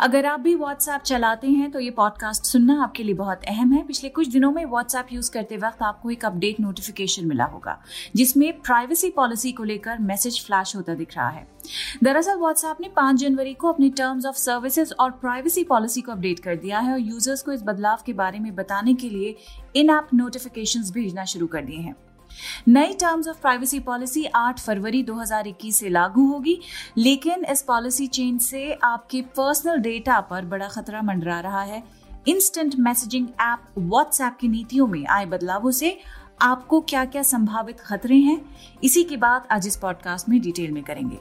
अगर आप भी व्हाट्सएप चलाते हैं तो ये पॉडकास्ट सुनना आपके लिए बहुत अहम है। पिछले कुछ दिनों में व्हाट्सएप यूज़ करते वक्त आपको एक अपडेट नोटिफिकेशन मिला होगा, जिसमें प्राइवेसी पॉलिसी को लेकर मैसेज फ्लैश होता दिख रहा है। दरअसल व्हाट्सएप ने 5 जनवरी को अपनी टर्म्स ऑफ़ सर्विसेज़ और प्राइवेसी पॉलिसी को अपडेट कर दिया है और यूज़र्स को इस बदलाव के बारे में बताने के लिए इन ऐप नोटिफिकेशन भेजना शुरू कर दिए हैं। नई टर्म्स ऑफ़ प्राइवेसी पॉलिसी 8 फरवरी 2021 से लागू होगी, लेकिन इस पॉलिसी चेंज से आपके पर्सनल डेटा पर बड़ा खतरा मंडरा रहा है। इंस्टेंट मैसेजिंग ऐप व्हाट्सएप की नीतियों में आए बदलावों से आपको क्या क्या संभावित खतरे हैं, इसी की बात आज इस पॉडकास्ट में डिटेल में करेंगे।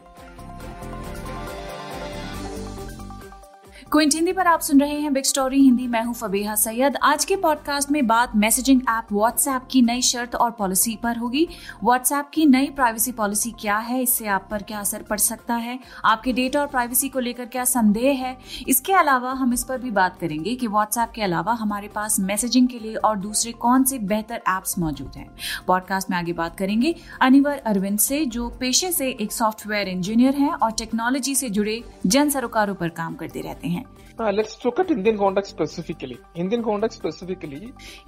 क्विंट, हिंदी पर आप सुन रहे हैं बिग स्टोरी हिंदी मैं हूँ फबीहा सैयद। आज के पॉडकास्ट में बात मैसेजिंग ऐप व्हाट्सएप की नई शर्त और पॉलिसी पर होगी। व्हाट्सएप की नई प्राइवेसी पॉलिसी क्या है? इससे आप पर क्या असर पड़ सकता है? आपके डेटा और प्राइवेसी को लेकर क्या संदेह है? इसके अलावा हम इस पर भी बात करेंगे कि व्हाट्सएप के अलावा हमारे पास मैसेजिंग के लिए और दूसरे कौन से बेहतर एप्स मौजूद हैं। पॉडकास्ट में आगे बात करेंगे अनिवर अरविंद से, जो पेशे से एक सॉफ्टवेयर इंजीनियर हैं और टेक्नोलॉजी से जुड़े जन सरोकारों पर काम करते रहते हैं हैं। Uh, let's look at Indian context specifically. Indian context specifically.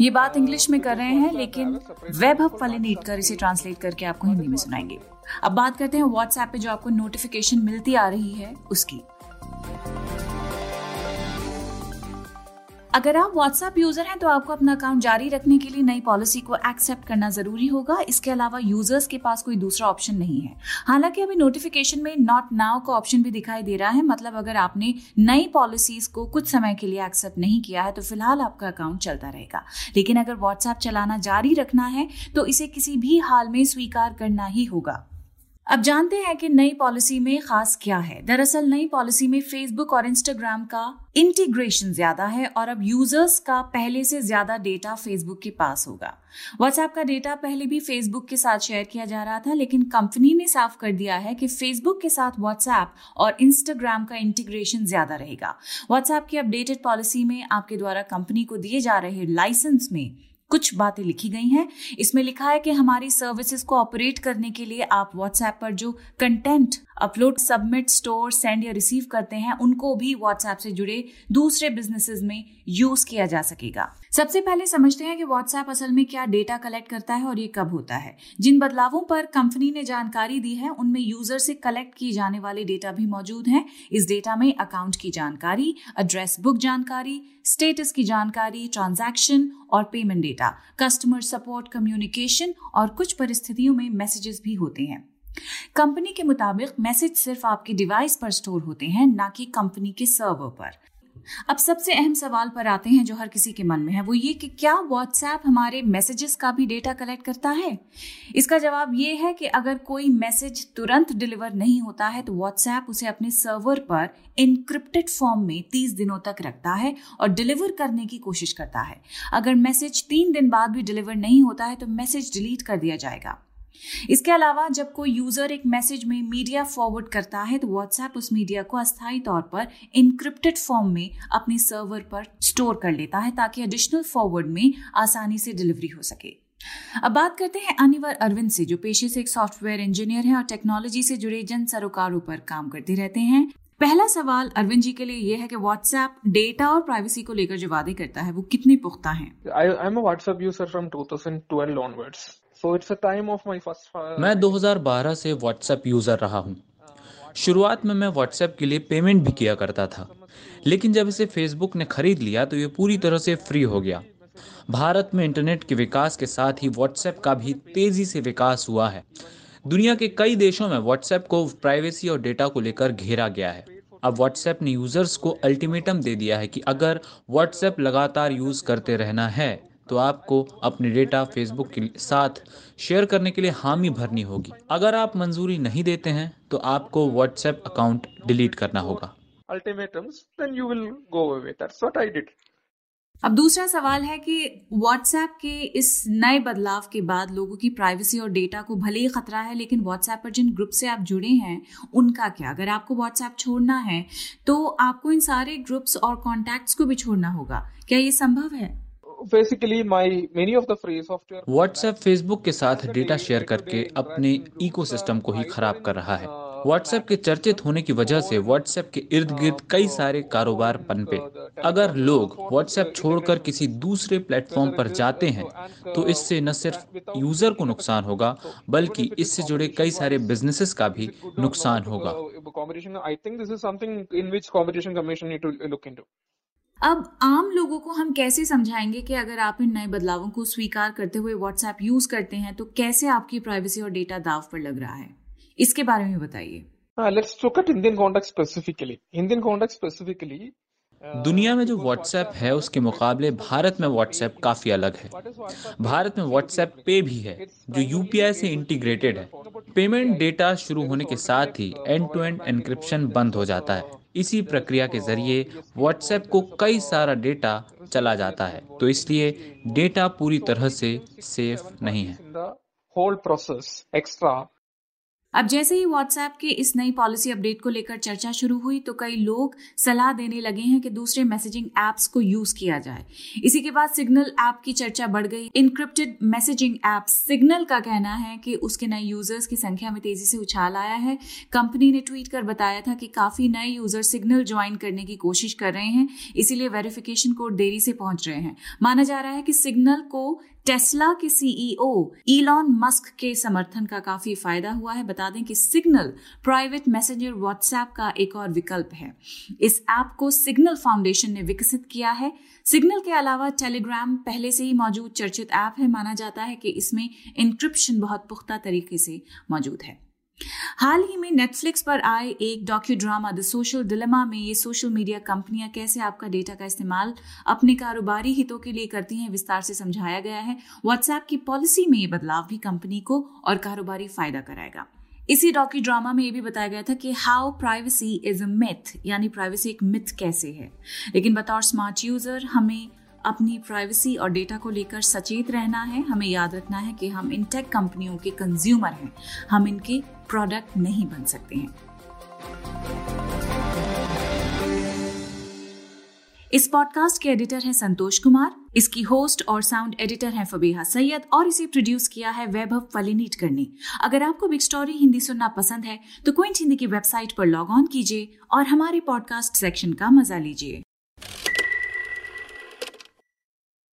ये बात इंग्लिश में कर रहे हैं लेकिन वैभव वाले नीट कर इसे ट्रांसलेट करके आपको हिंदी में सुनाएँगे अब बात करते हैं व्हाट्सएप पे जो आपको नोटिफिकेशन मिलती आ रही है उसकी अगर आप व्हाट्सएप यूज़र हैं तो आपको अपना अकाउंट जारी रखने के लिए नई पॉलिसी को एक्सेप्ट करना ज़रूरी होगा। इसके अलावा यूज़र्स के पास कोई दूसरा ऑप्शन नहीं है। हालाँकि अभी नोटिफिकेशन में नॉट नाउ का ऑप्शन भी दिखाई दे रहा है। मतलब अगर आपने नई पॉलिसीज़ को कुछ समय के लिए एक्सेप्ट नहीं किया है तो फ़िलहाल आपका अकाउंट चलता रहेगा। लेकिन अगर व्हाट्सएप चलाना जारी रखना है तो इसे किसी भी हाल में स्वीकार करना ही होगा। अब जानते हैं कि नई पॉलिसी में खास क्या है। दरअसल नई पॉलिसी में फेसबुक और इंस्टाग्राम का इंटीग्रेशन ज़्यादा है और अब यूज़र्स का पहले से ज़्यादा डेटा फेसबुक के पास होगा। व्हाट्सएप का डेटा पहले भी फेसबुक के साथ शेयर किया जा रहा था, लेकिन कंपनी ने साफ़ कर दिया है कि फेसबुक के साथ व्हाट्सएप और इंस्टाग्राम का इंटीग्रेशन ज़्यादा रहेगा। व्हाट्सएप की अपडेटेड पॉलिसी में आपके द्वारा कंपनी को दिए जा रहे लाइसेंस में कुछ बातें लिखी गई हैं। इसमें लिखा है कि हमारी सर्विसेज़ को ऑपरेट करने के लिए आप व्हाट्सएप पर जो content upload submit store send या रिसीव करते हैं, उनको भी व्हाट्सएप से जुड़े दूसरे बिजनेसेस में यूज़ किया जा सकेगा। सबसे पहले समझते हैं कि व्हाट्सएप असल में क्या डेटा कलेक्ट करता है और ये कब होता है। जिन बदलावों पर कंपनी ने जानकारी दी है, उनमें यूज़र से कलेक्ट किए जाने वाले डेटा भी मौजूद हैं। इस डेटा में अकाउंट की जानकारी एड्रेस बुक जानकारी स्टेटस की जानकारी ट्रांजैक्शन और payment data customer support communication और कुछ परिस्थितियों में मैसेजेस भी होते हैं। कंपनी के मुताबिक मैसेज सिर्फ़ आपके डिवाइस पर स्टोर होते हैं, ना कि कंपनी के सर्वर पर। अब सबसे अहम सवाल पर आते हैं जो हर किसी के मन में है, वो ये कि क्या व्हाट्सएप हमारे मैसेजेस का भी डेटा कलेक्ट करता है? इसका जवाब ये है कि अगर कोई मैसेज तुरंत डिलीवर नहीं होता है तो व्हाट्सएप उसे अपने सर्वर पर इनक्रिप्टेड फॉर्म में तीस दिनों तक रखता है और डिलीवर करने की कोशिश करता है। अगर मैसेज तीन दिन बाद भी डिलीवर नहीं होता है तो मैसेज डिलीट कर दिया जाएगा। इसके अलावा जब कोई यूज़र एक मैसेज में मीडिया फॉरवर्ड करता है तो व्हाट्सएप उस मीडिया को अस्थायी तौर पर इनक्रिप्टेड फॉर्म में अपने सर्वर पर स्टोर कर लेता है ताकि एडिशनल फॉरवर्ड में आसानी से डिलीवरी हो सके। अब बात करते हैं अनिवर अरविंद से जो पेशे से एक सॉफ्टवेयर इंजीनियर है और टेक्नोलॉजी से जुड़े जन सरोकारों पर काम करते रहते हैं। पहला सवाल अरविंद जी के लिए यह है कि व्हाट्सएप डेटा और प्राइवेसी को लेकर जो वादे करता है वो कितने पुख्ता हैं? I, I'm a WhatsApp user from 2012 onwards. मैं 2012 से व्हाट्सएप यूज़र रहा हूँ। शुरुआत में मैं व्हाट्सएप के लिए पेमेंट भी किया करता था। लेकिन जब इसे फेसबुक ने खरीद लिया तो ये पूरी तरह से फ्री हो गया। भारत में इंटरनेट के विकास के साथ ही व्हाट्सएप का भी तेज़ी से विकास हुआ है। दुनिया के कई देशों में व्हाट्सएप को प्राइवेसी और डेटा को लेकर घेरा गया है। अब व्हाट्सएप ने यूज़र्स को अल्टीमेटम दे दिया है कि अगर व्हाट्सएप लगातार यूज़ करते रहना है तो आपको अपने डेटा फेसबुक के साथ शेयर करने के लिए हामी भरनी होगी। अगर आप मंजूरी नहीं देते हैं तो आपको व्हाट्सएप अकाउंट डिलीट करना होगा। अब दूसरा सवाल है कि व्हाट्सएप के इस नए बदलाव के बाद लोगों की प्राइवेसी और डेटा को भले ही खतरा है लेकिन व्हाट्सएप पर जिन ग्रुप से आप जुड़े हैं उनका क्या? अगर आपको व्हाट्सएप छोड़ना है तो आपको इन सारे ग्रुप्स और कॉन्टैक्ट्स को भी छोड़ना होगा। क्या ये संभव है? Basically my many of the free software WhatsApp Facebook के साथ डेटा शेयर करके अपने इकोसिस्टम को ही खराब कर रहा है। व्हाट्सएप के चर्चित होने की वजह से व्हाट्सएप के इर्द गिर्द कई सारे कारोबार पनपे अगर लोग व्हाट्सएप छोड़कर किसी दूसरे प्लेटफॉर्म पर जाते हैं तो इससे न सिर्फ़ यूज़र को नुकसान होगा बल्कि इससे जुड़े कई सारे बिजनेसेस का भी नुकसान होगा। अब आम लोगों को हम कैसे समझाएँगे कि अगर आप इन नए बदलावों को स्वीकार करते हुए व्हाट्सएप यूज़ करते हैं तो कैसे आपकी प्राइवेसी और डेटा दाव पर लग रहा है? इसके बारे में बताइए। uh, let's look at indian context specifically. Indian context दुनिया में जो व्हाट्सएप है उसके मुकाबले भारत में व्हाट्सएप काफ़ी अलग है। भारत में व्हाट्सएप पे भी है जो यूपीआई से इंटीग्रेटेड है। पेमेंट डेटा शुरू होने के साथ ही एंड टू एंड एनक्रिप्शन बंद हो जाता है। इसी प्रक्रिया के ज़रिए व्हाट्सएप को कई सारा डेटा चला जाता है। तो इसलिए डेटा पूरी तरह से सेफ़ नहीं है। होल प्रोसेस extra अब जैसे ही व्हाट्सएप के इस नई पॉलिसी अपडेट को लेकर चर्चा शुरू हुई तो कई लोग सलाह देने लगे हैं कि दूसरे मैसेजिंग एप्स को यूज़ किया जाए। इसी के बाद सिग्नल ऐप की चर्चा बढ़ गई। इनक्रिप्टेड मैसेजिंग ऐप सिग्नल का कहना है कि उसके नए यूज़र्स की संख्या में तेज़ी से उछाल आया है। कंपनी ने ट्वीट कर बताया था कि काफ़ी नए यूज़र सिग्नल ज्वाइन करने की कोशिश कर रहे हैं, इसीलिए वेरिफिकेशन कोड देरी से पहुँच रहे हैं। माना जा रहा है कि सिग्नल को टेस्ला के सीईओ इलॉन मस्क के समर्थन का काफ़ी फ़ायदा हुआ है। बता दें कि सिग्नल, प्राइवेट मैसेजर व्हाट्सएप का एक और विकल्प है। इस ऐप को सिग्नल फाउंडेशन ने विकसित किया है। सिग्नल के अलावा टेलीग्राम पहले से ही मौजूद चर्चित ऐप है। माना जाता है कि इसमें इंक्रिप्शन बहुत पुख्ता तरीके से मौजूद है। हाल ही में नेटफ्लिक्स पर आए एक docu drama the social dilemma में ये सोशल मीडिया कंपनियाँ कैसे आपका डेटा का इस्तेमाल अपने कारोबारी हितों के लिए करती हैं विस्तार से समझाया गया है। व्हाट्सएप की पॉलिसी में ये बदलाव भी कंपनी को और कारोबारी फ़ायदा कराएगा। इसी डॉक्यू ड्रामा में ये भी बताया गया था कि how privacy is a myth यानी प्राइवेसी एक मिथ कैसे है? लेकिन बतौर स्मार्ट यूज़र हमें अपनी प्राइवेसी और डेटा को लेकर सचेत रहना है। हमें याद रखना है कि हम इन टेक कंपनियों के कंज्यूमर हैं। हम इनके प्रोडक्ट नहीं बन सकते हैं। इस पॉडकास्ट के एडिटर हैं संतोष कुमार, इसकी होस्ट और साउंड एडिटर हैं फबीहा सैयद और इसे प्रोड्यूस किया है वैभव फलिनीट करने अगर आपको बिग स्टोरी हिंदी सुनना पसंद है तो क्विंट हिंदी की वेबसाइट पर लॉग ऑन कीजिए और हमारे पॉडकास्ट सेक्शन का मज़ा लीजिए।